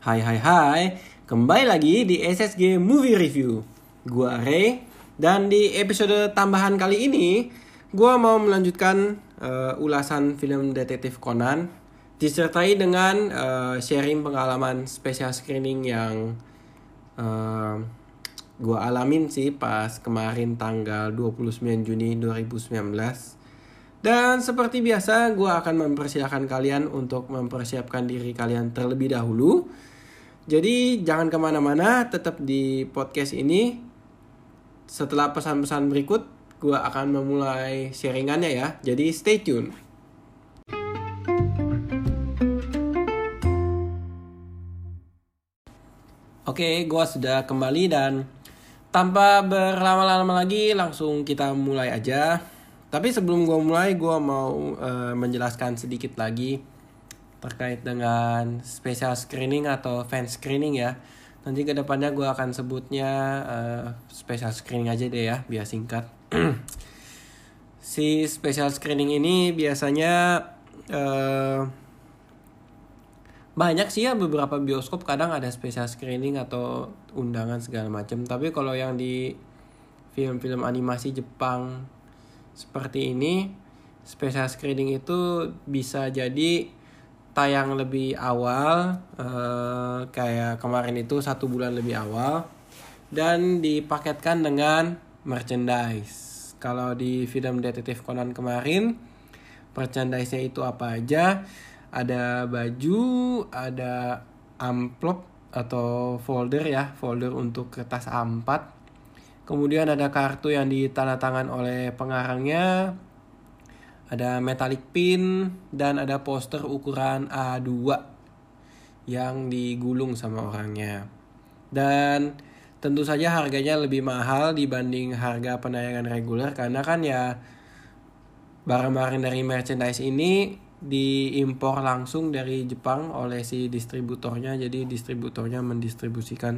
Hai hai hai, kembali lagi di SSG Movie Review. Gua Ray dan di episode tambahan kali ini gua mau melanjutkan uh, ulasan film detektif Conan disertai dengan uh, sharing pengalaman special screening yang uh, gua alamin sih pas kemarin tanggal 29 Juni 2019 dan seperti biasa, gue akan mempersilahkan kalian untuk mempersiapkan diri kalian terlebih dahulu. Jadi jangan ke mana-mana, tetap di podcast ini. Setelah pesan-pesan berikut, gue akan memulai sharingannya ya. Jadi stay tune. Oke, gue sudah kembali dan tanpa berlama-lama lagi langsung kita mulai aja. Tapi sebelum gue mulai, gue mau uh, menjelaskan sedikit lagi terkait dengan special screening atau fan screening ya. Nanti ke depannya gue akan sebutnya uh, special screening aja deh ya, biar singkat. si special screening ini biasanya uh, banyak sih ya beberapa bioskop kadang ada special screening atau undangan segala macam. Tapi kalau yang di film-film animasi Jepang seperti ini special screening itu bisa jadi tayang lebih awal uh, kayak kemarin itu satu bulan lebih awal dan dipaketkan dengan merchandise kalau di film detektif Conan kemarin merchandise-nya itu apa aja ada baju ada amplop atau folder ya folder untuk kertas A4 Kemudian ada kartu yang ditandatangan oleh pengarangnya. Ada metallic pin dan ada poster ukuran A2 yang digulung sama orangnya. Dan tentu saja harganya lebih mahal dibanding harga penayangan reguler karena kan ya barang-barang dari merchandise ini diimpor langsung dari Jepang oleh si distributornya jadi distributornya mendistribusikan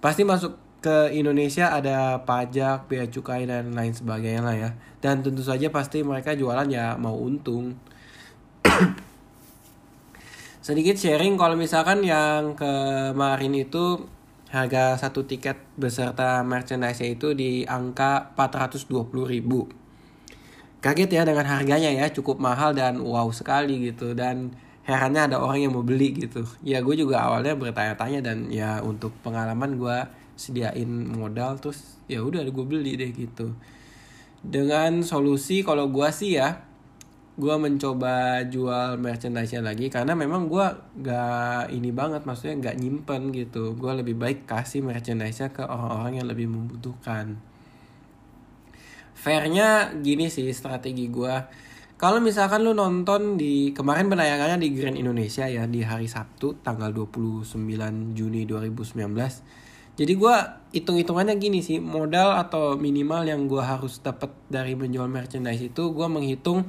pasti masuk ke Indonesia ada pajak, bea cukai dan lain sebagainya lah ya. Dan tentu saja pasti mereka jualan ya mau untung. Sedikit sharing kalau misalkan yang kemarin itu harga satu tiket beserta merchandise itu di angka 420 ribu. Kaget ya dengan harganya ya cukup mahal dan wow sekali gitu dan herannya ada orang yang mau beli gitu. Ya gue juga awalnya bertanya-tanya dan ya untuk pengalaman gue sediain modal terus ya udah gue beli deh gitu. Dengan solusi kalau gue sih ya gue mencoba jual merchandise lagi karena memang gue gak ini banget maksudnya gak nyimpen gitu. Gue lebih baik kasih merchandise ke orang-orang yang lebih membutuhkan. Fairnya gini sih strategi gue kalau misalkan lu nonton di kemarin penayangannya di Grand Indonesia ya di hari Sabtu tanggal 29 Juni 2019 jadi gue hitung-hitungannya gini sih modal atau minimal yang gue harus dapat dari menjual merchandise itu gue menghitung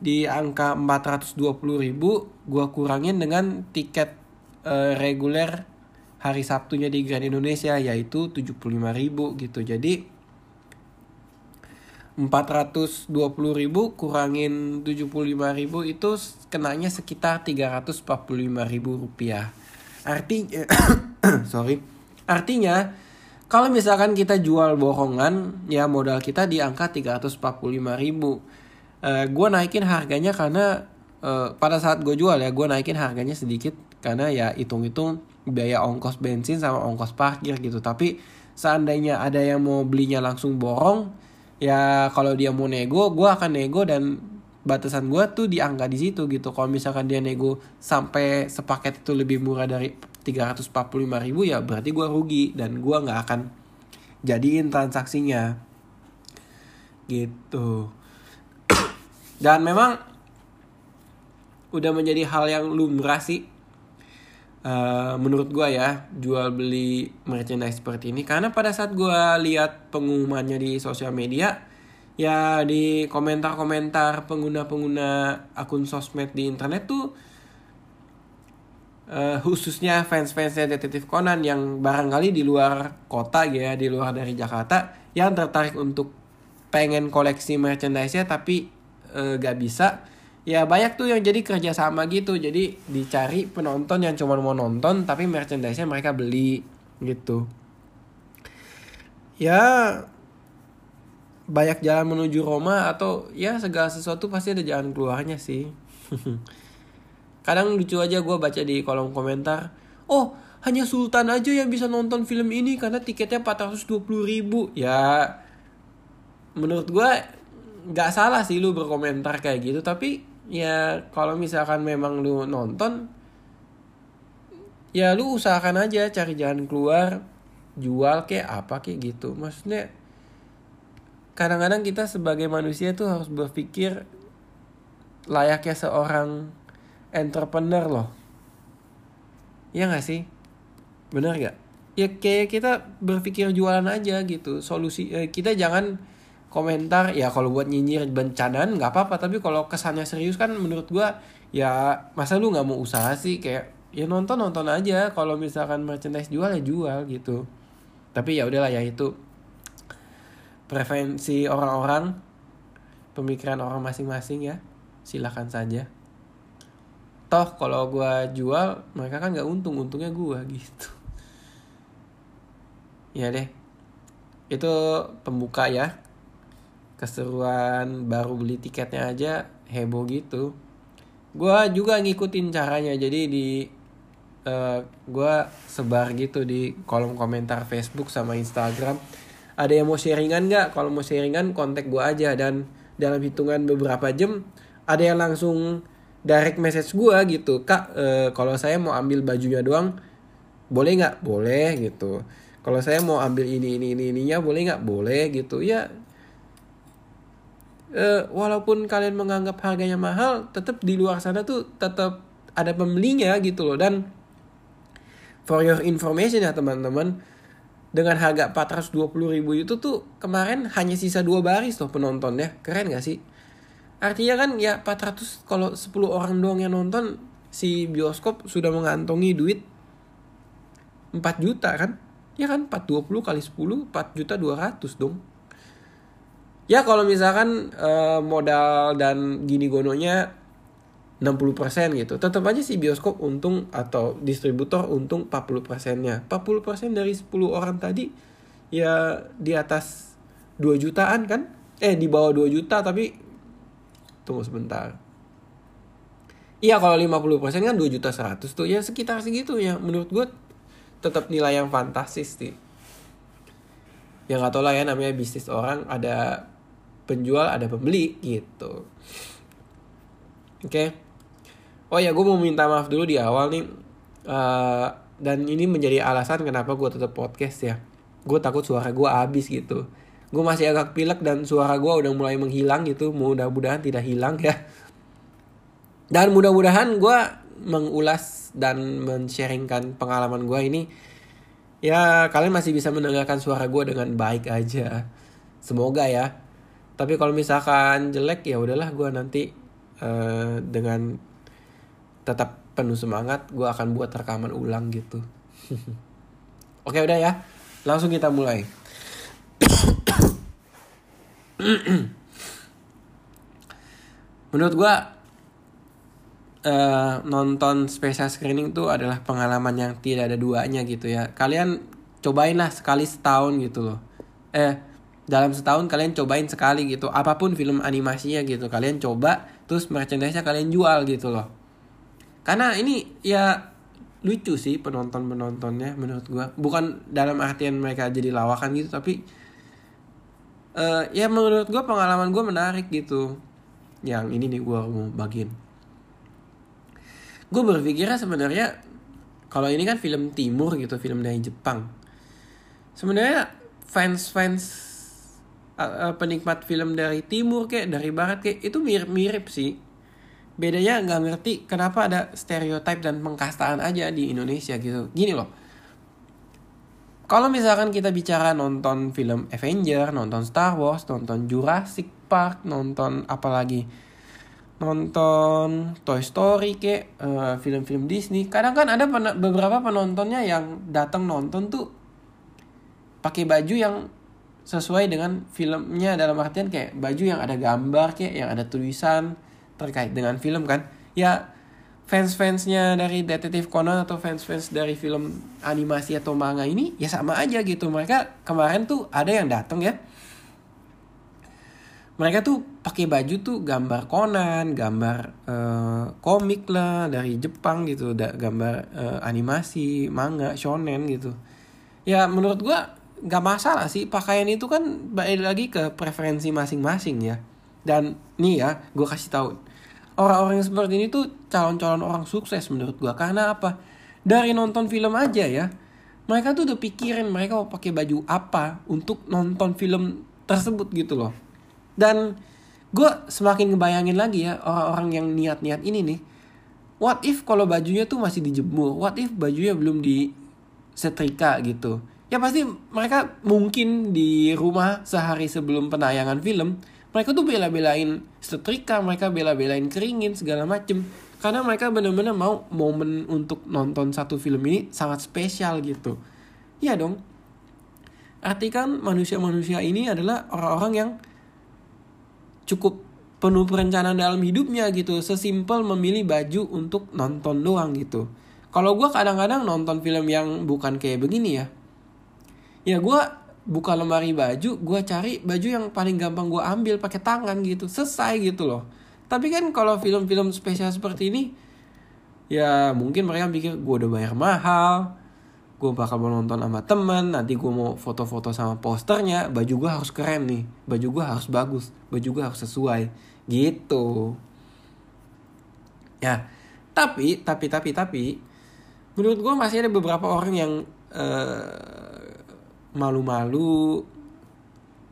di angka 420 ribu gue kurangin dengan tiket uh, reguler hari Sabtunya di Grand Indonesia yaitu 75 ribu gitu. Jadi 420 ribu kurangin 75 ribu itu kenanya sekitar 345 ribu rupiah. Artinya sorry Artinya, kalau misalkan kita jual bohongan, ya modal kita di angka 345 ribu. Uh, gue naikin harganya karena uh, pada saat gue jual ya, gue naikin harganya sedikit karena ya hitung-hitung biaya ongkos bensin sama ongkos parkir gitu. Tapi seandainya ada yang mau belinya langsung borong, ya kalau dia mau nego, gue akan nego dan batasan gue tuh di angka di situ gitu. Kalau misalkan dia nego sampai sepaket itu lebih murah dari 345 ribu ya berarti gue rugi dan gue nggak akan jadiin transaksinya. Gitu. Dan memang udah menjadi hal yang lumrah sih uh, menurut gue ya jual beli merchandise seperti ini. Karena pada saat gue lihat pengumumannya di sosial media ya di komentar-komentar pengguna-pengguna akun sosmed di internet tuh uh, khususnya fans-fansnya Detektif Conan yang barangkali di luar kota ya, di luar dari Jakarta yang tertarik untuk pengen koleksi merchandise-nya tapi uh, gak bisa ya banyak tuh yang jadi kerjasama gitu. Jadi dicari penonton yang cuma mau nonton tapi merchandise-nya mereka beli gitu. Ya banyak jalan menuju Roma atau ya segala sesuatu pasti ada jalan keluarnya sih kadang lucu aja gue baca di kolom komentar oh hanya Sultan aja yang bisa nonton film ini karena tiketnya 420 ribu. Ya menurut gue nggak salah sih lu berkomentar kayak gitu tapi ya kalau misalkan memang lu nonton ya lu usahakan aja cari jalan keluar jual kayak apa kayak gitu. Maksudnya kadang-kadang kita sebagai manusia tuh harus berpikir layaknya seorang entrepreneur loh. Ya gak sih? Bener gak? Ya kayak kita berpikir jualan aja gitu. Solusi eh, kita jangan komentar ya kalau buat nyinyir bencanaan nggak apa-apa tapi kalau kesannya serius kan menurut gua ya masa lu nggak mau usaha sih kayak ya nonton nonton aja kalau misalkan merchandise jual ya jual gitu tapi ya udahlah ya itu preferensi orang-orang pemikiran orang masing-masing ya silahkan saja toh kalau gue jual mereka kan nggak untung untungnya gue gitu. Ya deh. Itu pembuka ya. Keseruan baru beli tiketnya aja heboh gitu. Gue juga ngikutin caranya. Jadi di uh, eh, gue sebar gitu di kolom komentar Facebook sama Instagram. Ada yang mau sharingan nggak? Kalau mau sharingan kontak gue aja. Dan dalam hitungan beberapa jam ada yang langsung direct message gue gitu kak e, kalau saya mau ambil bajunya doang boleh nggak? Boleh gitu. Kalau saya mau ambil ini ini ini ininya boleh nggak? Boleh gitu. Ya e, walaupun kalian menganggap harganya mahal tetap di luar sana tuh tetap ada pembelinya gitu loh. Dan for your information ya teman-teman dengan harga 420 ribu itu tuh kemarin hanya sisa dua baris loh penontonnya. Keren gak sih artinya kan ya 400 kalau 10 orang doang yang nonton si bioskop sudah mengantongi duit 4 juta kan ya kan 420 kali 10 4 juta 200 dong ya kalau misalkan uh, modal dan gini gononya 60% gitu. Tetap aja sih bioskop untung atau distributor untung 40 persennya. 40 persen dari 10 orang tadi ya di atas 2 jutaan kan? Eh di bawah 2 juta tapi tunggu sebentar. Iya kalau 50 persen kan 2 juta 100 tuh ya sekitar segitu ya menurut gue tetap nilai yang fantastis sih. Ya gak tau lah ya namanya bisnis orang ada penjual ada pembeli gitu. Oke. Okay oh ya gue mau minta maaf dulu di awal nih uh, dan ini menjadi alasan kenapa gue tetap podcast ya gue takut suara gue habis gitu gue masih agak pilek dan suara gue udah mulai menghilang gitu. Mudah-mudahan tidak hilang ya. Dan mudah-mudahan gue mengulas dan men-sharingkan pengalaman gue ini. Ya kalian masih bisa mendengarkan suara gue dengan baik aja. Semoga ya. Tapi kalau misalkan jelek ya udahlah gue nanti uh, dengan tetap penuh semangat gue akan buat rekaman ulang gitu. Oke udah ya. Langsung kita mulai menurut gue uh, nonton special screening tuh adalah pengalaman yang tidak ada duanya gitu ya. Kalian cobain lah sekali setahun gitu loh. Eh dalam setahun kalian cobain sekali gitu. Apa pun film animasinya gitu. Kalian coba terus merchandise-nya kalian jual gitu loh. Karena ini ya lucu sih penonton penontonnya menurut gue bukan dalam artian mereka jadi lawakan gitu tapi uh, ya menurut gue pengalaman gue menarik gitu. Yang ini nih gue mau bagiin. Gue berpikirnya sebenarnya kalau ini kan film timur gitu film dari Jepang. Sebenarnya fans fans uh, penikmat film dari timur kayak dari barat kayak itu mirip mirip sih. Bedanya nggak ngerti kenapa ada stereotip dan pengkastaan aja di Indonesia gitu. Gini loh kalau misalkan kita bicara nonton film Avenger, nonton Star Wars, nonton Jurassic Park, nonton apalagi nonton Toy Story kayak uh, film-film Disney, kadang kan ada pen beberapa penontonnya yang datang nonton tuh pakai baju yang sesuai dengan filmnya dalam artian kayak baju yang ada gambar kayak yang ada tulisan terkait dengan film kan. Ya fans-fansnya dari Detektif Conan atau fans-fans dari film animasi atau manga ini ya sama aja gitu. Mereka kemarin tuh ada yang datang ya. Mereka tuh pakai baju tuh gambar Conan gambar uh, komik lah dari Jepang gitu da gambar uh, animasi manga shonen gitu. Ya menurut gua nggak masalah sih. Pakaian itu kan balik lagi ke preferensi masing-masing ya. Dan nih ya gue kasih tahu orang-orang yang seperti ini tuh calon-calon orang sukses menurut gua. Karena apa? Dari nonton film aja ya mereka tuh udah pikirin mereka mau pakai baju apa untuk nonton film tersebut gitu loh. Dan gue semakin ngebayangin lagi ya orang-orang yang niat-niat ini nih what if kalau bajunya tuh masih dijemur? What if bajunya belum di setrika gitu? Ya pasti mereka mungkin di rumah sehari sebelum penayangan film mereka tuh bela-belain setrika mereka bela-belain keringin segala macem. Karena mereka benar-benar mau momen untuk nonton satu film ini sangat spesial gitu. Iya dong. Arti kan manusia-manusia ini adalah orang-orang yang cukup penuh perencanaan dalam hidupnya gitu. Sesimpel memilih baju untuk nonton doang gitu. Kalau gue kadang-kadang nonton film yang bukan kayak begini ya. Ya gue buka lemari baju gue cari baju yang paling gampang gue ambil pakai tangan gitu. Selesai gitu loh. Tapi kan kalau film-film spesial seperti ini ya mungkin mereka pikir gue udah bayar mahal gue bakal mau nonton sama temen nanti gue mau foto-foto sama posternya baju gue harus keren nih baju gue harus bagus baju gue harus sesuai. Gitu. Ya tapi tapi tapi tapi menurut gue masih ada beberapa orang yang uh, malu-malu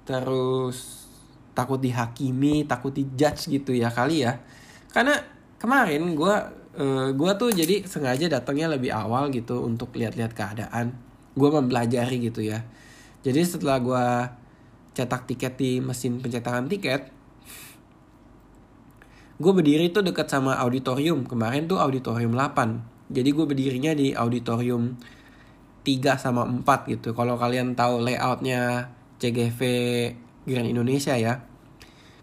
terus takut dihakimi takut dijudge gitu ya kali ya. Karena kemarin gue uh, gue tuh jadi sengaja datangnya lebih awal gitu untuk lihat-lihat keadaan. Gue mempelajari gitu ya. Jadi setelah gue cetak tiket di mesin pencetakan tiket gue berdiri tuh dekat sama auditorium. Kemarin tuh auditorium 8 jadi gue berdirinya di auditorium 3 sama 4 gitu. Kalau kalian tahu layoutnya CGV Grand Indonesia ya.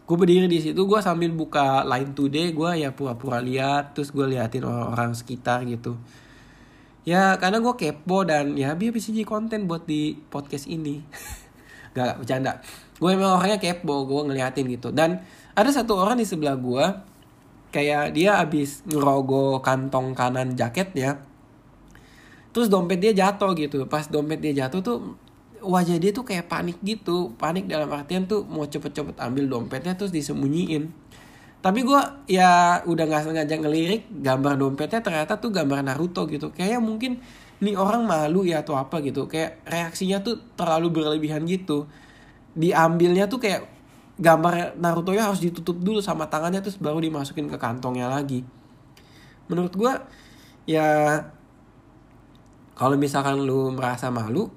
Gue berdiri di situ, gue sambil buka Line Today, gue ya pura-pura lihat, terus gue liatin orang-orang sekitar gitu. Ya karena gue kepo dan ya biar bisa jadi konten buat di podcast ini. gak, bercanda. Gue emang orangnya kepo, gue ngeliatin gitu. Dan ada satu orang di sebelah gue, kayak dia abis ngerogoh kantong kanan jaketnya terus dompet dia jatuh gitu. Pas dompet dia jatuh tuh wajah dia tuh kayak panik gitu. Panik dalam artian tuh mau cepet-cepet ambil dompetnya terus disembunyiin. Tapi gue ya udah nggak sengaja ngelirik gambar dompetnya ternyata tuh gambar Naruto gitu. Kayak mungkin nih orang malu ya atau apa gitu. Kayak reaksinya tuh terlalu berlebihan gitu. Diambilnya tuh kayak gambar Naruto nya harus ditutup dulu sama tangannya terus baru dimasukin ke kantongnya lagi. Menurut gue ya kalau misalkan lu merasa malu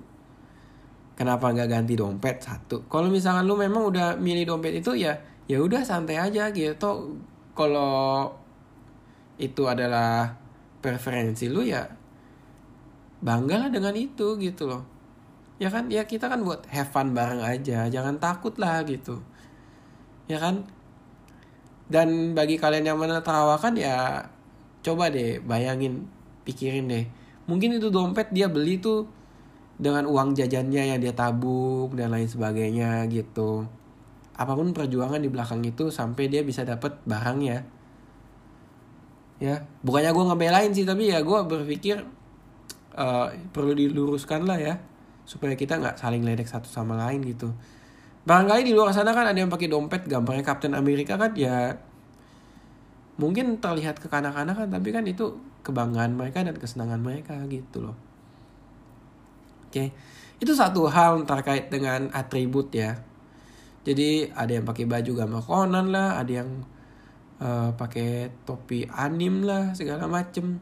kenapa nggak ganti dompet? Satu. Kalau misalkan lu memang udah milih dompet itu ya ya udah santai aja gitu. Kalau itu adalah preferensi lu ya banggalah dengan itu gitu loh. Ya kan? Ya kita kan buat have fun bareng aja. Jangan takut lah gitu. Ya kan? Dan bagi kalian yang menertawakan ya coba deh bayangin pikirin deh mungkin itu dompet dia beli tuh dengan uang jajannya yang dia tabung dan lain sebagainya gitu. Apa pun perjuangan di belakang itu sampai dia bisa dapat barangnya ya. Bukannya gue ngebelain sih tapi ya gue berpikir uh, perlu diluruskan lah ya supaya kita nggak saling ledek satu sama lain gitu. Barangkali di luar sana kan ada yang pakai dompet gambarnya Captain America kan ya mungkin terlihat kekanak-kanakan tapi kan itu kebanggaan mereka dan kesenangan mereka gitu loh. Oke, itu satu hal terkait dengan atribut ya. Jadi ada yang pakai baju gambar Conan lah, ada yang uh, pakai topi anim lah segala macem.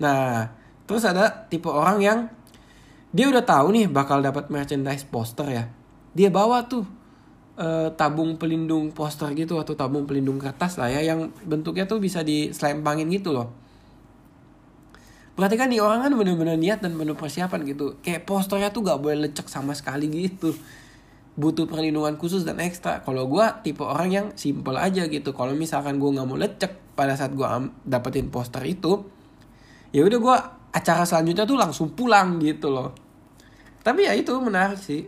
Nah, terus ada tipe orang yang dia udah tahu nih bakal dapat merchandise poster ya. Dia bawa tuh uh, tabung pelindung poster gitu atau tabung pelindung kertas lah ya yang bentuknya tuh bisa diselempangin gitu loh Berarti kan nih orang kan bener-bener niat dan bener persiapan gitu. Kayak posternya tuh gak boleh lecek sama sekali gitu. butuh perlindungan khusus dan ekstra. Kalau gue tipe orang yang simple aja gitu. Kalau misalkan gue nggak mau lecek pada saat gue dapetin poster itu, ya udah gue acara selanjutnya tuh langsung pulang gitu loh. Tapi ya itu menarik sih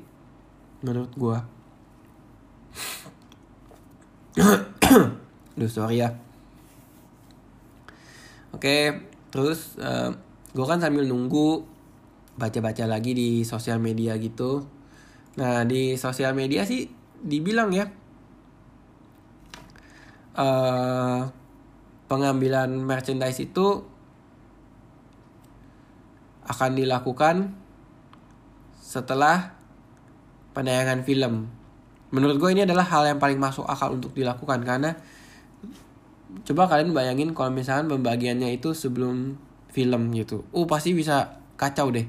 menurut gue. Duh sorry ya. Oke, terus uh, eh, gue kan sambil nunggu baca-baca lagi di sosial media gitu Nah di sosial media sih dibilang ya uh, pengambilan merchandise itu akan dilakukan setelah penayangan film. Menurut gue ini adalah hal yang paling masuk akal untuk dilakukan karena coba kalian bayangin kalau misalnya pembagiannya itu sebelum film gitu. Oh pasti bisa kacau deh.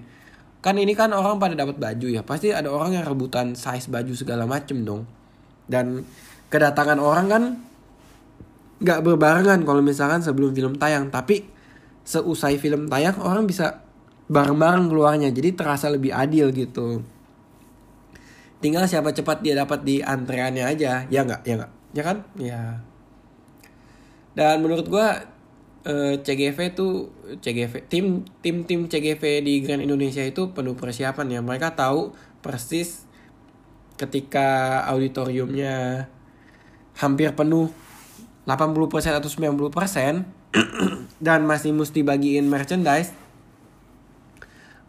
Kan ini kan orang pada dapat baju ya. Pasti ada orang yang rebutan size baju segala macem dong. Dan kedatangan orang kan nggak berbarengan kalau misalkan sebelum film tayang. Tapi seusai film tayang orang bisa bareng-bareng keluarnya. Jadi terasa lebih adil gitu. Tinggal siapa cepat dia dapat di antreannya aja. Ya nggak? Ya nggak? Ya kan? Ya dan menurut gue uh, CGV tuh CGV tim tim tim CGV di Grand Indonesia itu penuh persiapan ya. Mereka tahu persis ketika auditoriumnya hampir penuh 80% atau 90% dan masih mesti bagiin merchandise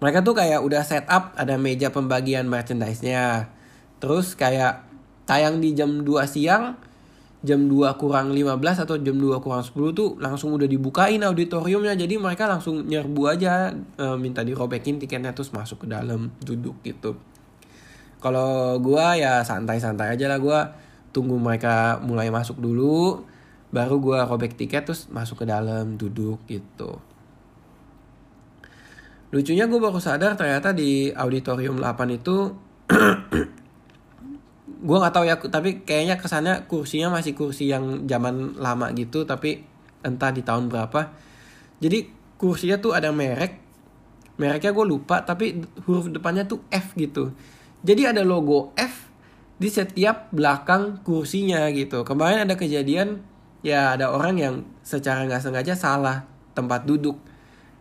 mereka tuh kayak udah set up ada meja pembagian merchandise-nya. Terus kayak tayang di jam 2 siang jam 2 kurang 15 atau jam 2 kurang 10 tuh langsung udah dibukain auditoriumnya. Jadi mereka langsung nyerbu aja e, minta dirobekin tiketnya terus masuk ke dalam duduk gitu. Kalau gua ya santai-santai aja lah gua. Tunggu mereka mulai masuk dulu baru gua robek tiket terus masuk ke dalam duduk gitu. Lucunya gue baru sadar ternyata di auditorium 8 itu gue nggak tahu ya tapi kayaknya kesannya kursinya masih kursi yang zaman lama gitu tapi entah di tahun berapa. Jadi kursinya tuh ada merek mereknya gue lupa tapi huruf depannya tuh F gitu. Jadi ada logo F di setiap belakang kursinya gitu. Kemarin ada kejadian ya ada orang yang secara nggak sengaja salah tempat duduk.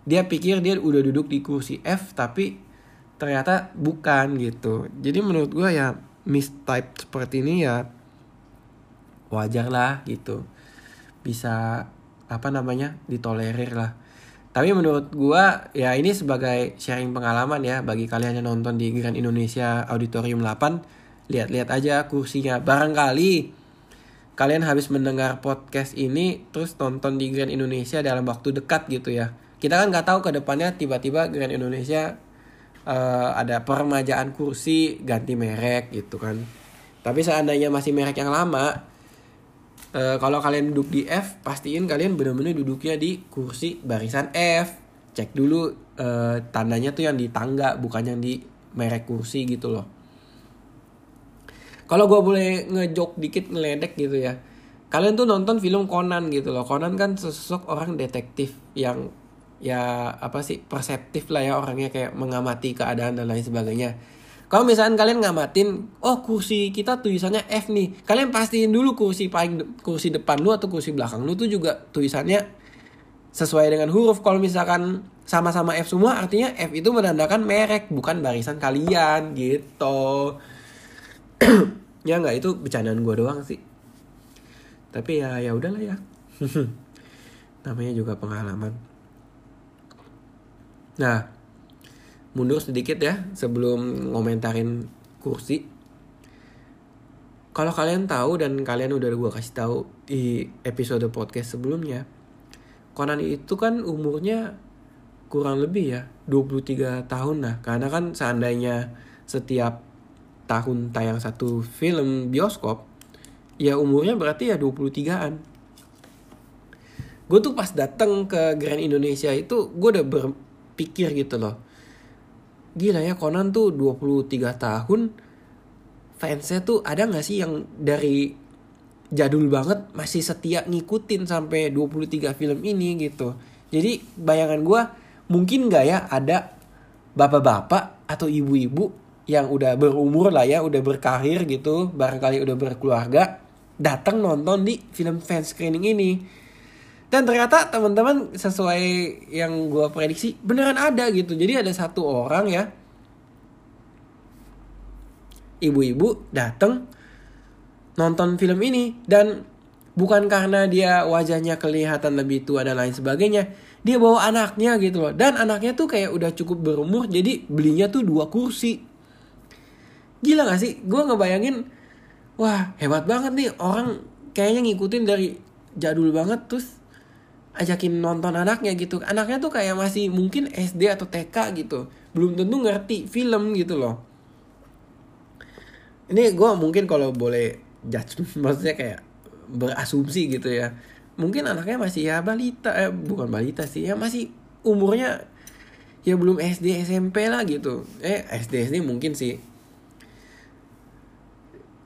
Dia pikir dia udah duduk di kursi F tapi ternyata bukan gitu. Jadi menurut gue ya mistype seperti ini ya wajar lah gitu. Bisa apa namanya ditolerir lah. Tapi menurut gua ya ini sebagai sharing pengalaman ya bagi kalian yang nonton di Grand Indonesia Auditorium 8 lihat-lihat aja kursinya. Barangkali kalian habis mendengar podcast ini terus nonton di Grand Indonesia dalam waktu dekat gitu ya. Kita kan nggak tahu ke depannya tiba-tiba Grand Indonesia uh, ada peremajaan kursi ganti merek gitu kan. Tapi seandainya masih merek yang lama uh, kalau kalian duduk di F pastiin kalian benar-benar duduknya di kursi barisan F. Cek dulu uh, tandanya tuh yang di tangga bukan yang di merek kursi gitu loh. Kalau gue boleh ngejok dikit ngeledek gitu ya. Kalian tuh nonton film Conan gitu loh. Conan kan sosok orang detektif yang ya apa sih perseptif lah ya orangnya kayak mengamati keadaan dan lain sebagainya. Kalau misalnya kalian ngamatin, oh kursi kita tulisannya F nih, kalian pastiin dulu kursi paling kursi depan lu atau kursi belakang lu tuh juga tulisannya sesuai dengan huruf. Kalau misalkan sama-sama F semua, artinya F itu menandakan merek, bukan barisan kalian gitu. ya nggak itu bercandaan gue doang sih. Tapi ya ya udahlah ya. Namanya juga pengalaman. Nah, mundur sedikit ya sebelum ngomentarin kursi. Kalau kalian tahu dan kalian udah gue kasih tahu di episode podcast sebelumnya, Conan itu kan umurnya kurang lebih ya 23 tahun nah karena kan seandainya setiap tahun tayang satu film bioskop ya umurnya berarti ya 23-an gue tuh pas dateng ke Grand Indonesia itu gue udah ber, pikir gitu loh. Gila ya Conan tuh 23 tahun fansnya tuh ada gak sih yang dari jadul banget masih setia ngikutin sampai 23 film ini gitu? Jadi bayangan gue mungkin gak ya ada bapak-bapak atau ibu-ibu yang udah berumur lah ya udah berkarir gitu barangkali udah berkeluarga datang nonton di film fan screening ini dan ternyata teman-teman sesuai yang gue prediksi beneran ada gitu. Jadi ada satu orang ya ibu-ibu datang nonton film ini. Dan bukan karena dia wajahnya kelihatan lebih tua dan lain sebagainya dia bawa anaknya gitu loh. Dan anaknya tuh kayak udah cukup berumur jadi belinya tuh dua kursi. Gila gak sih? Gue ngebayangin wah hebat banget nih. Orang kayaknya ngikutin dari jadul banget terus ajakin nonton anaknya gitu. Anaknya tuh kayak masih mungkin SD atau TK gitu. Belum tentu ngerti film gitu loh. Ini gue mungkin kalau boleh judge maksudnya kayak berasumsi gitu ya. Mungkin anaknya masih ya balita eh bukan balita sih ya masih umurnya ya belum SD SMP lah gitu. Eh SD SD mungkin sih.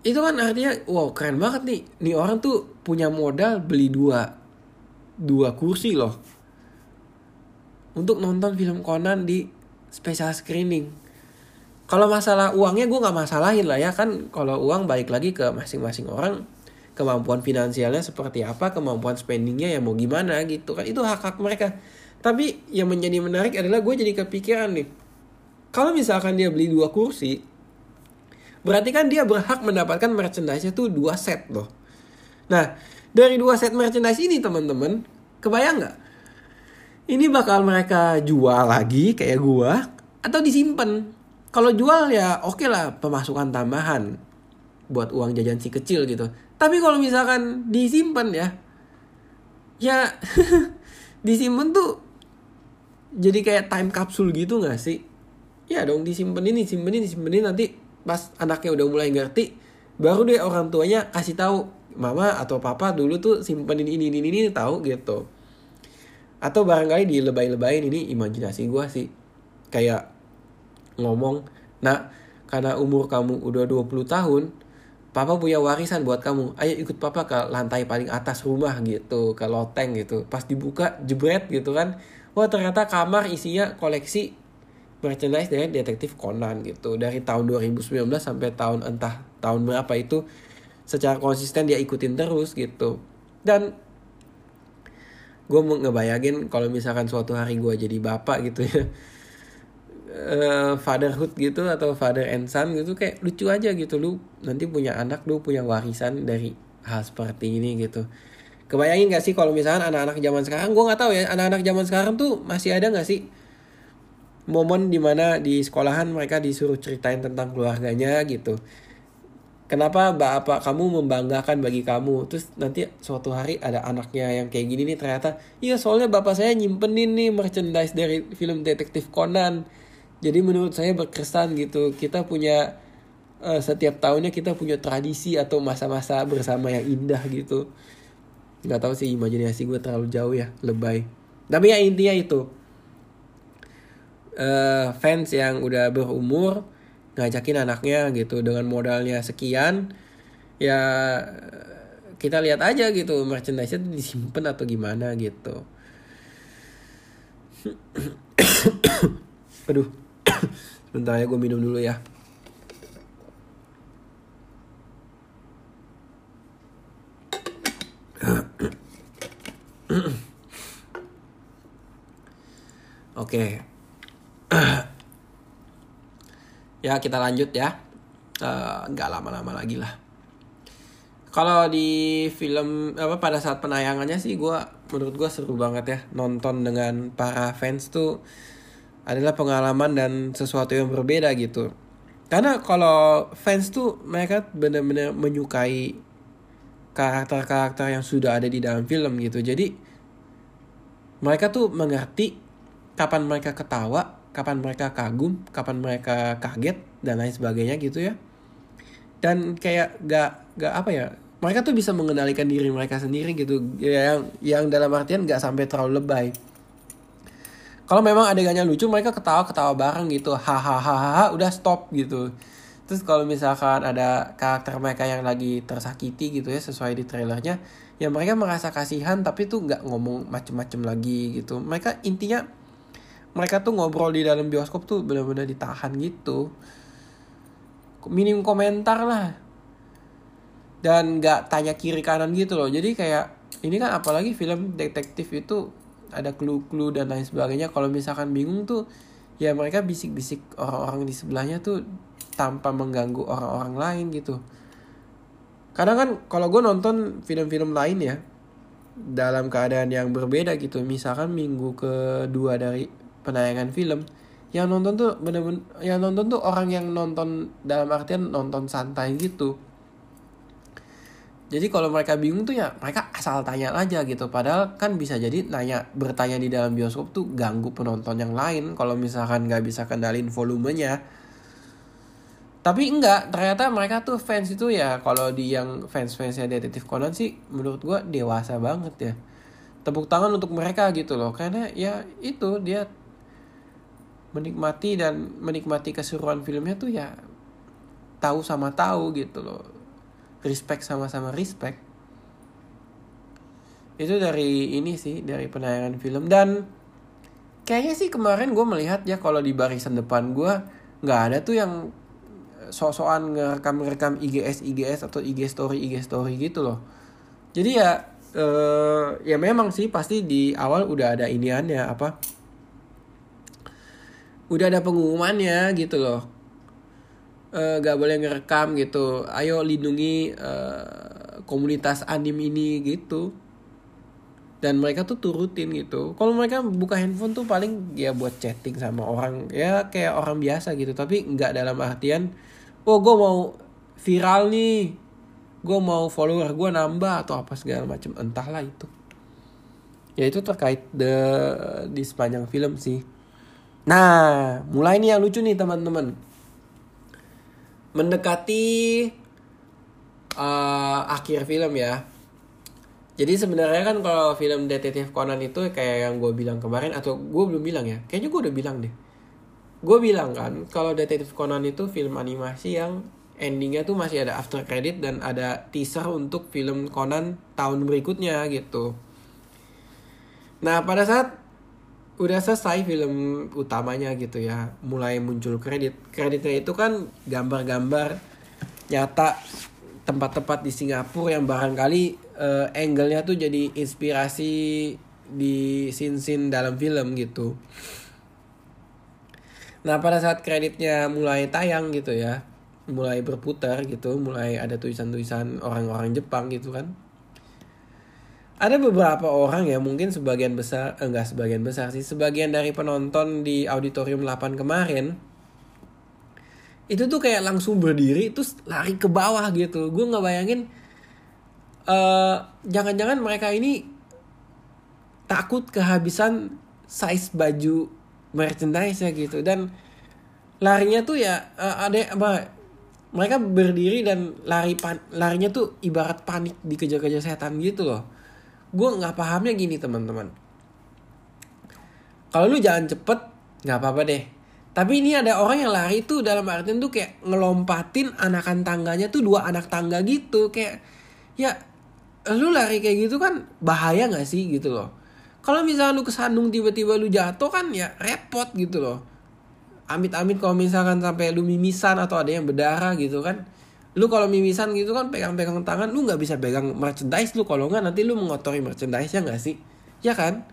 Itu kan artinya wow keren banget nih. Nih orang tuh punya modal beli dua dua kursi loh. Untuk nonton film Conan di special screening. Kalau masalah uangnya gue nggak masalahin lah ya. Kan kalau uang balik lagi ke masing-masing orang kemampuan finansialnya seperti apa, kemampuan spendingnya ya mau gimana gitu kan. Itu hak-hak mereka. Tapi yang menjadi menarik adalah gue jadi kepikiran nih, kalau misalkan dia beli dua kursi, berarti kan dia berhak mendapatkan merchandise tuh dua set loh. Nah dari dua set merchandise ini teman-teman, kebayang nggak? Ini bakal mereka jual lagi kayak gua atau disimpan. Kalau jual ya oke okay lah pemasukan tambahan buat uang jajan si kecil gitu. Tapi kalau misalkan disimpan ya, ya disimpan tuh jadi kayak time capsule gitu gak sih? Ya dong disimpan ini, simpen ini, simpen ini nanti pas anaknya udah mulai ngerti, baru deh orang tuanya kasih tahu mama atau papa dulu tuh simpenin ini ini ini, tahu gitu. Atau barangkali dilebay-lebayin ini imajinasi gue sih. Kayak ngomong, nah karena umur kamu udah 20 tahun, Papa punya warisan buat kamu. Ayo ikut papa ke lantai paling atas rumah gitu, ke loteng gitu. Pas dibuka jebret gitu kan. Wah ternyata kamar isinya koleksi merchandise dari detektif Conan gitu. Dari tahun 2019 sampai tahun entah tahun berapa itu secara konsisten dia ikutin terus gitu. Dan gue mau ngebayangin kalau misalkan suatu hari gue jadi bapak gitu ya uh, fatherhood gitu atau father and son gitu kayak lucu aja gitu. Lu nanti punya anak lu punya warisan dari hal seperti ini gitu. Kebayangin gak sih kalau misalkan anak-anak zaman sekarang gue nggak tahu ya anak-anak zaman sekarang tuh masih ada gak sih momen di mana di sekolahan mereka disuruh ceritain tentang keluarganya gitu kenapa bapak kamu membanggakan bagi kamu? Terus nanti suatu hari ada anaknya yang kayak gini nih ternyata iya soalnya bapak saya nyimpenin nih merchandise dari film detektif Conan. Jadi menurut saya berkesan gitu kita punya uh, setiap tahunnya kita punya tradisi atau masa-masa bersama yang indah gitu. Nggak tahu sih imajinasi gue terlalu jauh ya lebay. Tapi ya intinya itu. Uh, fans yang udah berumur ngajakin anaknya gitu dengan modalnya sekian ya kita lihat aja gitu merchandise itu disimpan atau gimana gitu aduh Sebentar ya gue minum dulu ya. Oke. Ya kita lanjut ya. Uh, lama-lama lagi lah. Kalau di film apa pada saat penayangannya sih gue menurut gue seru banget ya nonton dengan para fans tuh adalah pengalaman dan sesuatu yang berbeda gitu. Karena kalau fans tuh mereka benar-benar menyukai karakter-karakter yang sudah ada di dalam film gitu. Jadi mereka tuh mengerti kapan mereka ketawa, kapan mereka kagum, kapan mereka kaget dan lain sebagainya gitu ya. Dan kayak gak gak apa ya, mereka tuh bisa mengendalikan diri mereka sendiri gitu. Yang yang dalam artian gak sampai terlalu lebay kalau memang adegannya lucu mereka ketawa ketawa bareng gitu hahaha udah stop gitu terus kalau misalkan ada karakter mereka yang lagi tersakiti gitu ya sesuai di trailernya ya mereka merasa kasihan tapi tuh nggak ngomong macem-macem lagi gitu mereka intinya mereka tuh ngobrol di dalam bioskop tuh benar-benar ditahan gitu. Minim komentar lah. Dan nggak tanya kiri kanan gitu loh. Jadi kayak ini kan apalagi film detektif itu ada clue-clue dan lain sebagainya. Kalau misalkan bingung tuh ya mereka bisik-bisik orang-orang di sebelahnya tuh tanpa mengganggu orang-orang lain gitu. Kadang kan kalau gue nonton film-film lain ya dalam keadaan yang berbeda gitu. Misalkan minggu kedua dari penayangan film. Yang nonton tuh bener-bener yang nonton tuh orang yang nonton dalam artian nonton santai gitu. Jadi kalau mereka bingung tuh ya mereka asal tanya aja gitu. Padahal kan bisa jadi nanya bertanya di dalam bioskop tuh ganggu penonton yang lain. Kalau misalkan nggak bisa kendalin volumenya. Tapi enggak ternyata mereka tuh fans itu ya. Kalau di yang fans fansnya detektif Conan sih menurut gue dewasa banget ya. Tepuk tangan untuk mereka gitu loh. Karena ya itu dia menikmati dan menikmati keseruan filmnya tuh ya tahu sama tahu gitu loh respect sama-sama respect itu dari ini sih dari penayangan film dan kayaknya sih kemarin gue melihat ya kalau di barisan depan gue nggak ada tuh yang sosokan ngerekam-ngerekam IGS IGS atau IG story IG story gitu loh. Jadi ya uh, ya memang sih pasti di awal udah ada iniannya apa? Udah ada pengumumannya gitu loh. Uh, gak boleh ngerekam gitu. Ayo lindungi uh, komunitas anim ini gitu. Dan mereka tuh turutin gitu. Kalau mereka buka handphone tuh paling ya buat chatting sama orang ya kayak orang biasa gitu. Tapi nggak dalam artian oh gue mau viral nih gue mau follower gue nambah atau apa segala macam entahlah itu ya itu terkait the di sepanjang film sih nah mulai nih yang lucu nih teman-teman. Mendekati uh, akhir film ya. Jadi sebenarnya kan kalau film detektif Conan itu kayak yang gue bilang kemarin atau gue belum bilang ya kayaknya gue udah bilang deh. Gue bilang kan kalau detektif Conan itu film animasi yang endingnya tuh masih ada after credit dan ada teaser untuk film Conan tahun berikutnya gitu. Nah pada saat udah selesai film utamanya gitu ya, mulai muncul kredit. Kreditnya itu kan gambar-gambar nyata tempat-tempat di Singapura yang barangkali uh, angle-nya tuh jadi inspirasi di scene-scene dalam film gitu. Nah pada saat kreditnya mulai tayang gitu ya, mulai berputar gitu, mulai ada tulisan-tulisan orang-orang Jepang gitu kan. Ada beberapa orang ya mungkin sebagian besar, eh, enggak sebagian besar sih, sebagian dari penonton di auditorium 8 kemarin itu tuh kayak langsung berdiri terus lari ke bawah gitu. Gue nggak bayangin uh, jangan-jangan mereka ini takut kehabisan size baju merchandise ya gitu dan larinya tuh ya uh, ada apa mereka berdiri dan lari pan, larinya tuh ibarat panik dikejar-kejar setan gitu loh gue nggak pahamnya gini teman-teman. Kalau lu jalan cepet nggak apa-apa deh. Tapi ini ada orang yang lari tuh dalam artian tuh kayak ngelompatin anakan tangganya tuh dua anak tangga gitu. Kayak ya lu lari kayak gitu kan bahaya nggak sih gitu loh? Kalau misalnya lu kesandung tiba-tiba lu jatuh kan ya repot gitu loh. Amit-amit kalau misalkan sampai lu mimisan atau ada yang berdarah gitu kan lu kalau mimisan gitu kan pegang-pegang tangan lu nggak bisa pegang merchandise lu. Kalau nggak nanti lu mengotori merchandise ya nggak sih? Ya kan?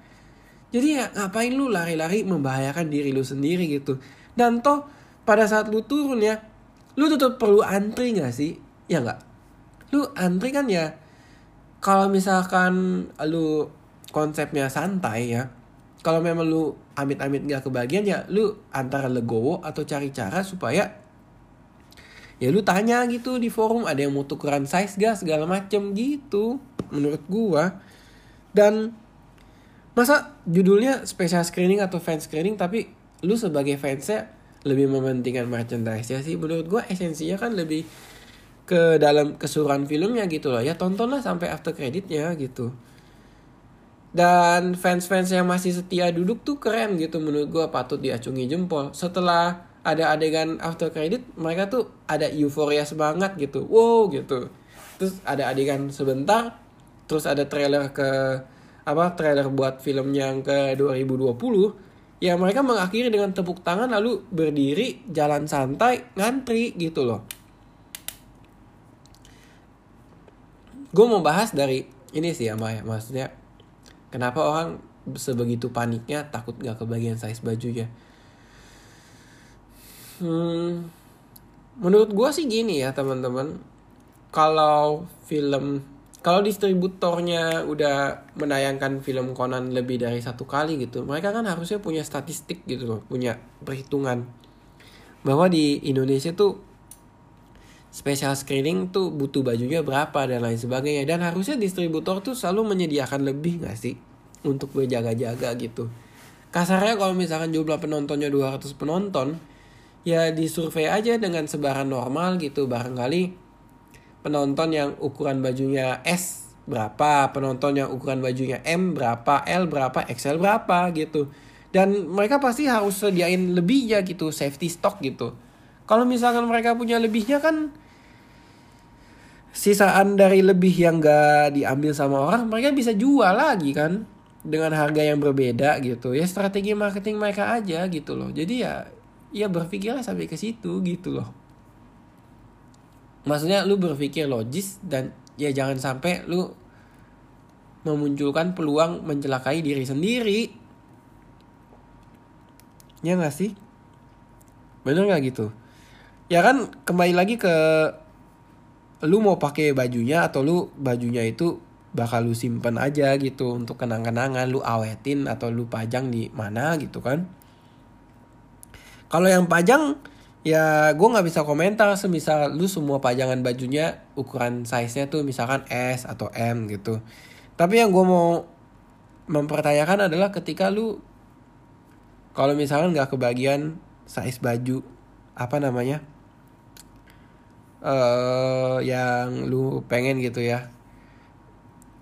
Jadi ya ngapain lu lari-lari membahayakan diri lu sendiri gitu? Dan toh pada saat lu turun ya lu tetap perlu antri nggak sih? Ya nggak? Lu antri kan ya kalau misalkan lu konsepnya santai ya kalau memang lu amit-amit gak kebagian ya lu antara legowo atau cari cara supaya ya lu tanya gitu di forum ada yang mau tukeran size gak segala macem gitu menurut gua. Dan masa judulnya special screening atau fan screening tapi lu sebagai fansnya lebih mementingkan merchandise ya sih. Menurut gua esensinya kan lebih ke dalam keseluruhan filmnya gitu loh. Ya tontonlah sampai after creditnya gitu. Dan fans-fans yang masih setia duduk tuh keren gitu menurut gue patut diacungi jempol. Setelah ada adegan after credit mereka tuh ada euforia semangat gitu. Wow gitu. Terus ada adegan sebentar terus ada trailer ke apa trailer buat film yang ke 2020 ya mereka mengakhiri dengan tepuk tangan lalu berdiri jalan santai ngantri gitu loh. Gue mau bahas dari ini sih ya Maya maksudnya kenapa orang sebegitu paniknya takut gak kebagian size baju ya? Hmm, menurut gue sih gini ya teman-teman. Kalau film kalau distributornya udah menayangkan film Conan lebih dari satu kali gitu mereka kan harusnya punya statistik gitu loh punya perhitungan. Bahwa di Indonesia tuh special screening tuh butuh bajunya berapa dan lain sebagainya. Dan harusnya distributor tuh selalu menyediakan lebih gak sih untuk berjaga-jaga gitu? Kasarnya kalau misalkan jumlah penontonnya 200 penonton ya disurvei aja dengan sebaran normal gitu barangkali penonton yang ukuran bajunya S berapa penonton yang ukuran bajunya M berapa L berapa XL berapa gitu. Dan mereka pasti harus sediain lebih ya gitu safety stock gitu. Kalau misalkan mereka punya lebihnya kan sisaan dari lebih yang gak diambil sama orang mereka bisa jual lagi kan dengan harga yang berbeda gitu. Ya strategi marketing mereka aja gitu loh. Jadi ya ya berpikirlah sampai ke situ gitu loh. Maksudnya lu berpikir logis dan ya jangan sampai lu memunculkan peluang mencelakai diri sendiri. Ya gak sih? Bener gak gitu? Ya kan kembali lagi ke lu mau pakai bajunya atau lu bajunya itu bakal lu simpen aja gitu untuk kenang-kenangan lu awetin atau lu pajang di mana gitu kan kalau yang pajang ya gue nggak bisa komentar semisal lu semua pajangan bajunya ukuran size nya tuh misalkan S atau M gitu. Tapi yang gue mau mempertanyakan adalah ketika lu kalau misalkan nggak kebagian size baju apa namanya uh, yang lu pengen gitu ya.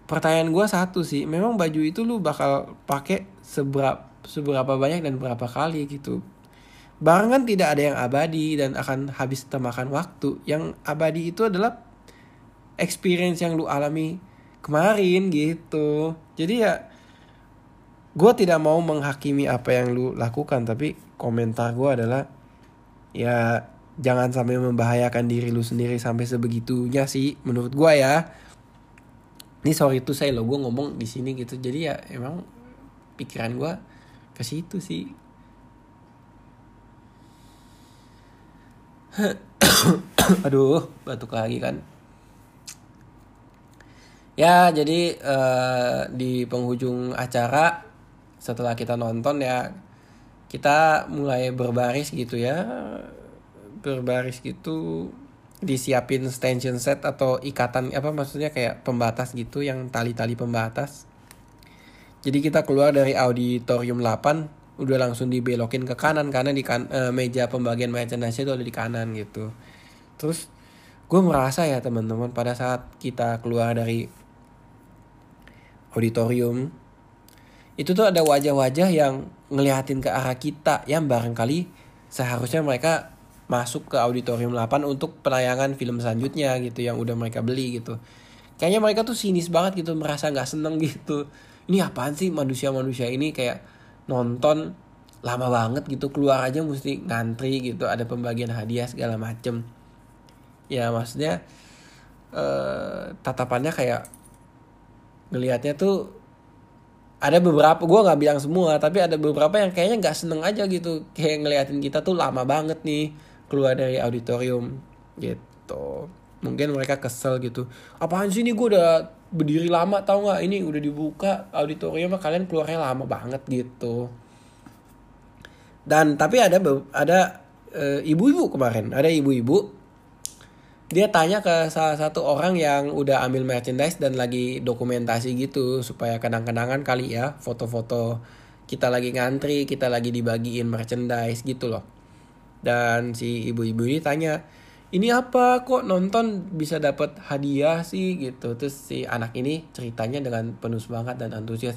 Pertanyaan gue satu sih memang baju itu lu bakal pakai seberapa seberapa banyak dan berapa kali gitu Barang kan tidak ada yang abadi dan akan habis termakan waktu. Yang abadi itu adalah experience yang lu alami kemarin gitu. Jadi ya gue tidak mau menghakimi apa yang lu lakukan tapi komentar gue adalah ya jangan sampai membahayakan diri lu sendiri sampai sebegitunya sih menurut gue ya. Ini sorry itu saya lo gue ngomong di sini gitu. Jadi ya emang pikiran gue ke situ sih aduh batuk lagi kan. Ya jadi uh, di penghujung acara setelah kita nonton ya kita mulai berbaris gitu ya. Berbaris gitu disiapin stanchion set atau ikatan apa maksudnya kayak pembatas gitu yang tali-tali pembatas. Jadi kita keluar dari auditorium 8 udah langsung dibelokin ke kanan karena di kan, uh, meja pembagian merchandise itu ada di kanan gitu. Terus gue merasa ya teman-teman pada saat kita keluar dari auditorium itu tuh ada wajah-wajah yang ngeliatin ke arah kita yang barangkali seharusnya mereka masuk ke auditorium 8 untuk penayangan film selanjutnya gitu yang udah mereka beli gitu. Kayaknya mereka tuh sinis banget gitu merasa nggak seneng gitu. Ini apaan sih manusia-manusia ini? Kayak nonton lama banget gitu keluar aja mesti ngantri gitu ada pembagian hadiah segala macem. Ya maksudnya eh, tatapannya kayak ngelihatnya tuh ada beberapa gue nggak bilang semua tapi ada beberapa yang kayaknya nggak seneng aja gitu kayak ngeliatin kita tuh lama banget nih keluar dari auditorium gitu. Mungkin mereka kesel gitu apaan sih ini gue udah berdiri lama tau nggak? Ini udah dibuka auditorium kalian keluarnya lama banget gitu. Dan tapi ada ada e, ibu-ibu kemarin. Ada ibu-ibu dia tanya ke salah satu orang yang udah ambil merchandise dan lagi dokumentasi gitu supaya kenang-kenangan kali ya foto-foto kita lagi ngantri kita lagi dibagiin merchandise gitu loh. Dan si ibu-ibu ini tanya ini apa? Kok nonton bisa dapat hadiah sih? Gitu. Terus si anak ini ceritanya dengan penuh semangat dan antusias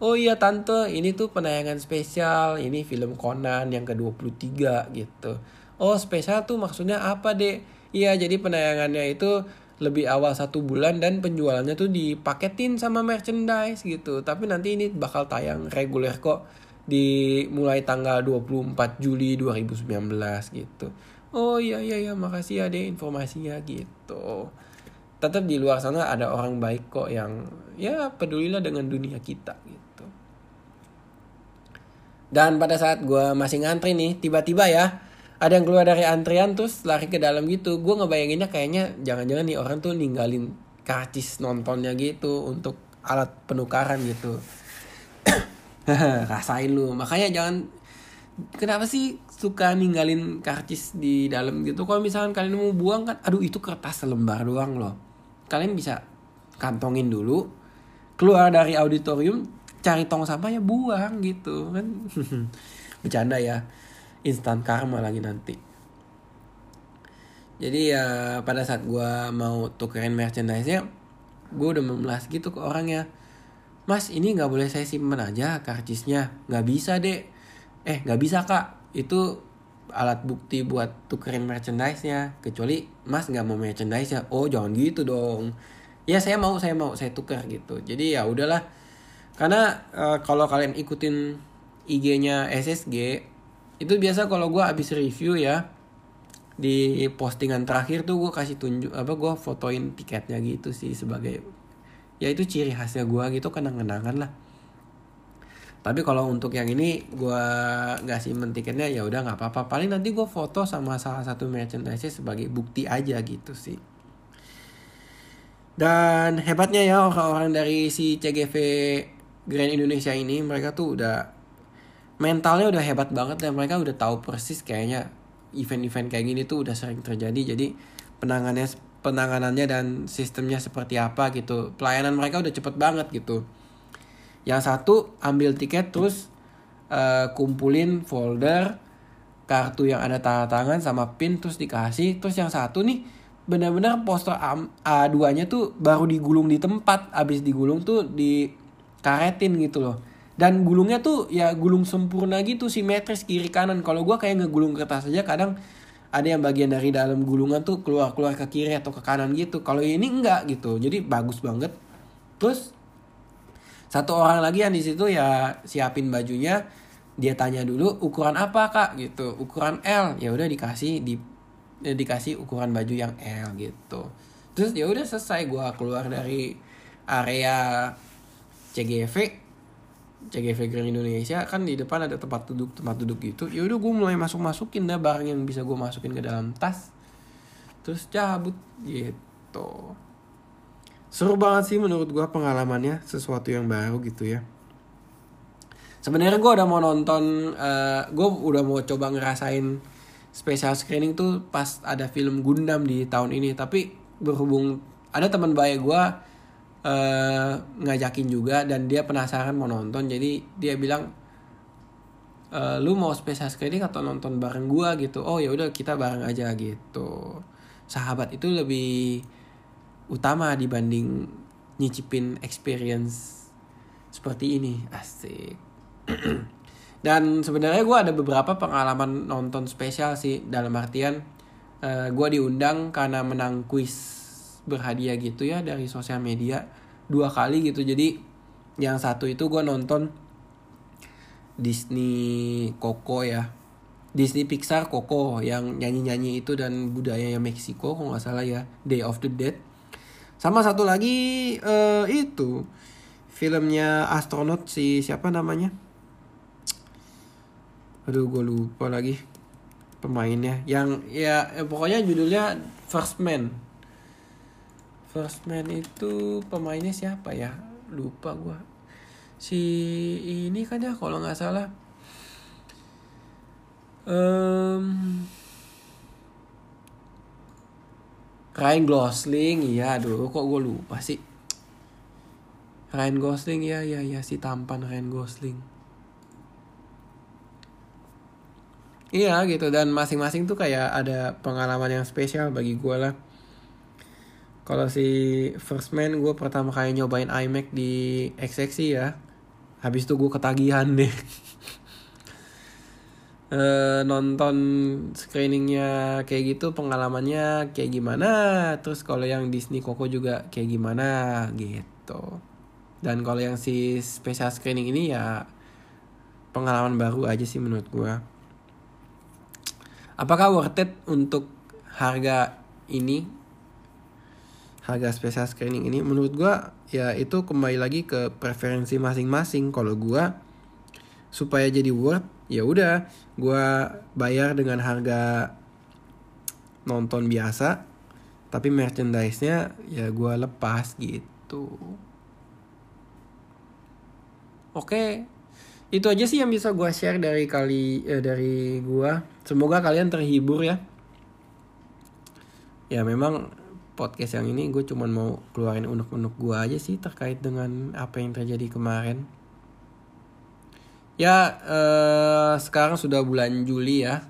oh iya tante ini tuh penayangan spesial. Ini film Conan yang ke-23 gitu. Oh spesial tuh maksudnya apa deh iya jadi penayangannya itu lebih awal satu bulan dan penjualannya tuh dipaketin sama merchandise gitu. Tapi nanti ini bakal tayang reguler kok di mulai tanggal 24 Juli 2019 gitu oh iya iya iya. Makasih ya deh informasinya. Gitu. Tetap di luar sana ada orang baik kok yang ya pedulilah dengan dunia kita gitu. Dan pada saat gue masih ngantri nih tiba-tiba ya ada yang keluar dari antrian terus lari ke dalam gitu. Gue ngebayanginnya kayaknya jangan-jangan nih orang tuh ninggalin karcis nontonnya gitu untuk alat penukaran gitu. Rasain lu. Makanya jangan kenapa sih suka ninggalin karcis di dalam gitu? Kalau misalkan kalian mau buang kan aduh itu kertas selembar doang loh. Kalian bisa kantongin dulu keluar dari auditorium cari tong sampah ya buang gitu kan? Bercanda ya instan karma lagi nanti. Jadi ya pada saat gue mau tukerin merchandise nya gue udah memelas gitu ke orangnya. Mas ini nggak boleh saya simpen aja karcisnya. Nggak bisa deh eh nggak bisa kak. Itu alat bukti buat tukerin merchandise-nya. Kecuali mas nggak mau merchandise ya oh jangan gitu dong. Ya saya mau saya mau saya tuker gitu. Jadi ya udahlah. Karena uh, kalau kalian ikutin IG-nya SSG itu biasa kalau gue abis review ya di postingan terakhir tuh gue kasih tunjuk apa gue fotoin tiketnya gitu sih sebagai ya itu ciri khasnya gue gitu kenang-kenangan lah tapi kalau untuk yang ini gue nggak simpen tiketnya ya udah nggak apa-apa. Paling nanti gue foto sama salah satu merchandise sebagai bukti aja gitu sih. Dan hebatnya ya orang-orang dari si CGV Grand Indonesia ini mereka tuh udah mentalnya udah hebat banget dan mereka udah tahu persis kayaknya event-event kayak gini tuh udah sering terjadi. Jadi penanganannya penanganannya dan sistemnya seperti apa gitu. Pelayanan mereka udah cepet banget gitu yang satu ambil tiket terus uh, kumpulin folder kartu yang ada tanda tangan sama pin terus dikasih. Terus yang satu nih benar-benar poster A2-nya tuh baru digulung di tempat, abis digulung tuh dikaretin gitu loh. Dan gulungnya tuh ya gulung sempurna gitu simetris kiri kanan. Kalau gua kayak ngegulung kertas aja kadang ada yang bagian dari dalam gulungan tuh keluar keluar ke kiri atau ke kanan gitu. Kalau ini enggak gitu. Jadi bagus banget. Terus satu orang lagi yang di situ ya siapin bajunya dia tanya dulu ukuran apa kak? Gitu. Ukuran L. Ya udah dikasih di ya dikasih ukuran baju yang L gitu. Terus ya udah selesai gue keluar dari area CGV CGV Grand Indonesia kan di depan ada tempat duduk tempat duduk gitu. Ya udah gue mulai masuk masukin dah barang yang bisa gue masukin ke dalam tas. Terus cabut gitu seru banget sih menurut gue pengalamannya sesuatu yang baru gitu ya. Sebenarnya gue udah mau nonton uh, eh, gue udah mau coba ngerasain special screening tuh pas ada film Gundam di tahun ini. Tapi berhubung ada teman baik gue uh, ngajakin juga dan dia penasaran mau nonton jadi dia bilang e, lu mau special screening atau nonton bareng gue gitu? Oh ya udah kita bareng aja gitu. Sahabat itu lebih utama dibanding nyicipin experience seperti ini. Asik. Dan sebenarnya gue ada beberapa pengalaman nonton spesial sih. Dalam artian uh, eh, gue diundang karena menang kuis berhadiah gitu ya dari sosial media dua kali gitu. Jadi yang satu itu gue nonton Disney Coco ya. Disney Pixar Coco yang nyanyi-nyanyi itu dan budaya yang Meksiko kalau nggak salah ya. Day of the Dead sama satu lagi uh, itu filmnya astronot si siapa namanya? Aduh gue lupa lagi pemainnya. Yang ya, ya pokoknya judulnya First Man. First Man itu pemainnya siapa ya? Lupa gue. Si ini kan ya kalau nggak salah. Um, Ryan Gosling iya aduh kok gue lupa sih Ryan Gosling ya ya ya si tampan Ryan Gosling Iya gitu dan masing-masing tuh kayak ada pengalaman yang spesial bagi gue lah. Kalau si First Man gue pertama kali nyobain iMac di XXC ya. Habis itu gue ketagihan deh. uh, nonton screeningnya kayak gitu pengalamannya kayak gimana? Terus kalau yang Disney Coco juga kayak gimana? Gitu. Dan kalau yang si special screening ini ya pengalaman baru aja sih menurut gue apakah worth it untuk harga ini? Harga spesial screening ini? Menurut gue ya itu kembali lagi ke preferensi masing-masing. Kalau gue supaya jadi worth ya udah gue bayar dengan harga nonton biasa tapi merchandise-nya ya gue lepas gitu. Oke itu aja sih yang bisa gue share dari kali eh, dari gue semoga kalian terhibur ya. Ya memang podcast yang ini gue cuman mau keluarin unek-unek gue aja sih terkait dengan apa yang terjadi kemarin. Ya eh, sekarang sudah bulan Juli ya.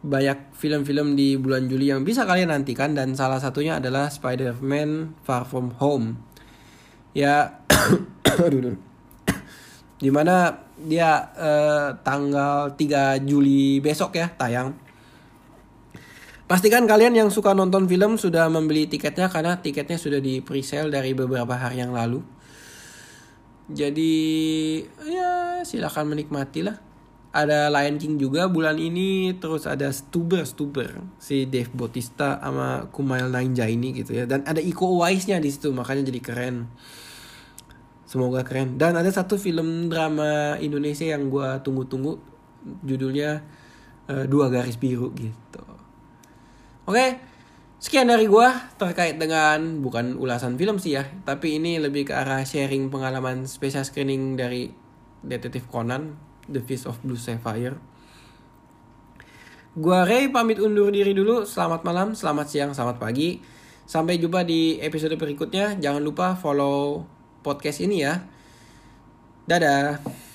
Banyak film-film di bulan Juli yang bisa kalian nantikan dan salah satunya adalah Spider-Man Far From Home. Ya Di mana dia eh, tanggal 3 Juli besok ya tayang Pastikan kalian yang suka nonton film sudah membeli tiketnya karena tiketnya sudah di pre-sale dari beberapa hari yang lalu. Jadi ya silakan menikmati lah. Ada Lion King juga bulan ini, terus ada Stuber Stuber si Dave Bautista sama Kumail Nanjiani gitu ya. Dan ada Iko Uwais-nya di situ makanya jadi keren. Semoga keren. Dan ada satu film drama Indonesia yang gue tunggu-tunggu judulnya uh, Dua Garis Biru gitu. Oke, sekian dari gue terkait dengan bukan ulasan film sih ya, tapi ini lebih ke arah sharing pengalaman special screening dari Detektif Conan, The Fist of Blue Sapphire. Gua Ray pamit undur diri dulu. Selamat malam, selamat siang, selamat pagi. Sampai jumpa di episode berikutnya. Jangan lupa follow podcast ini ya. Dadah.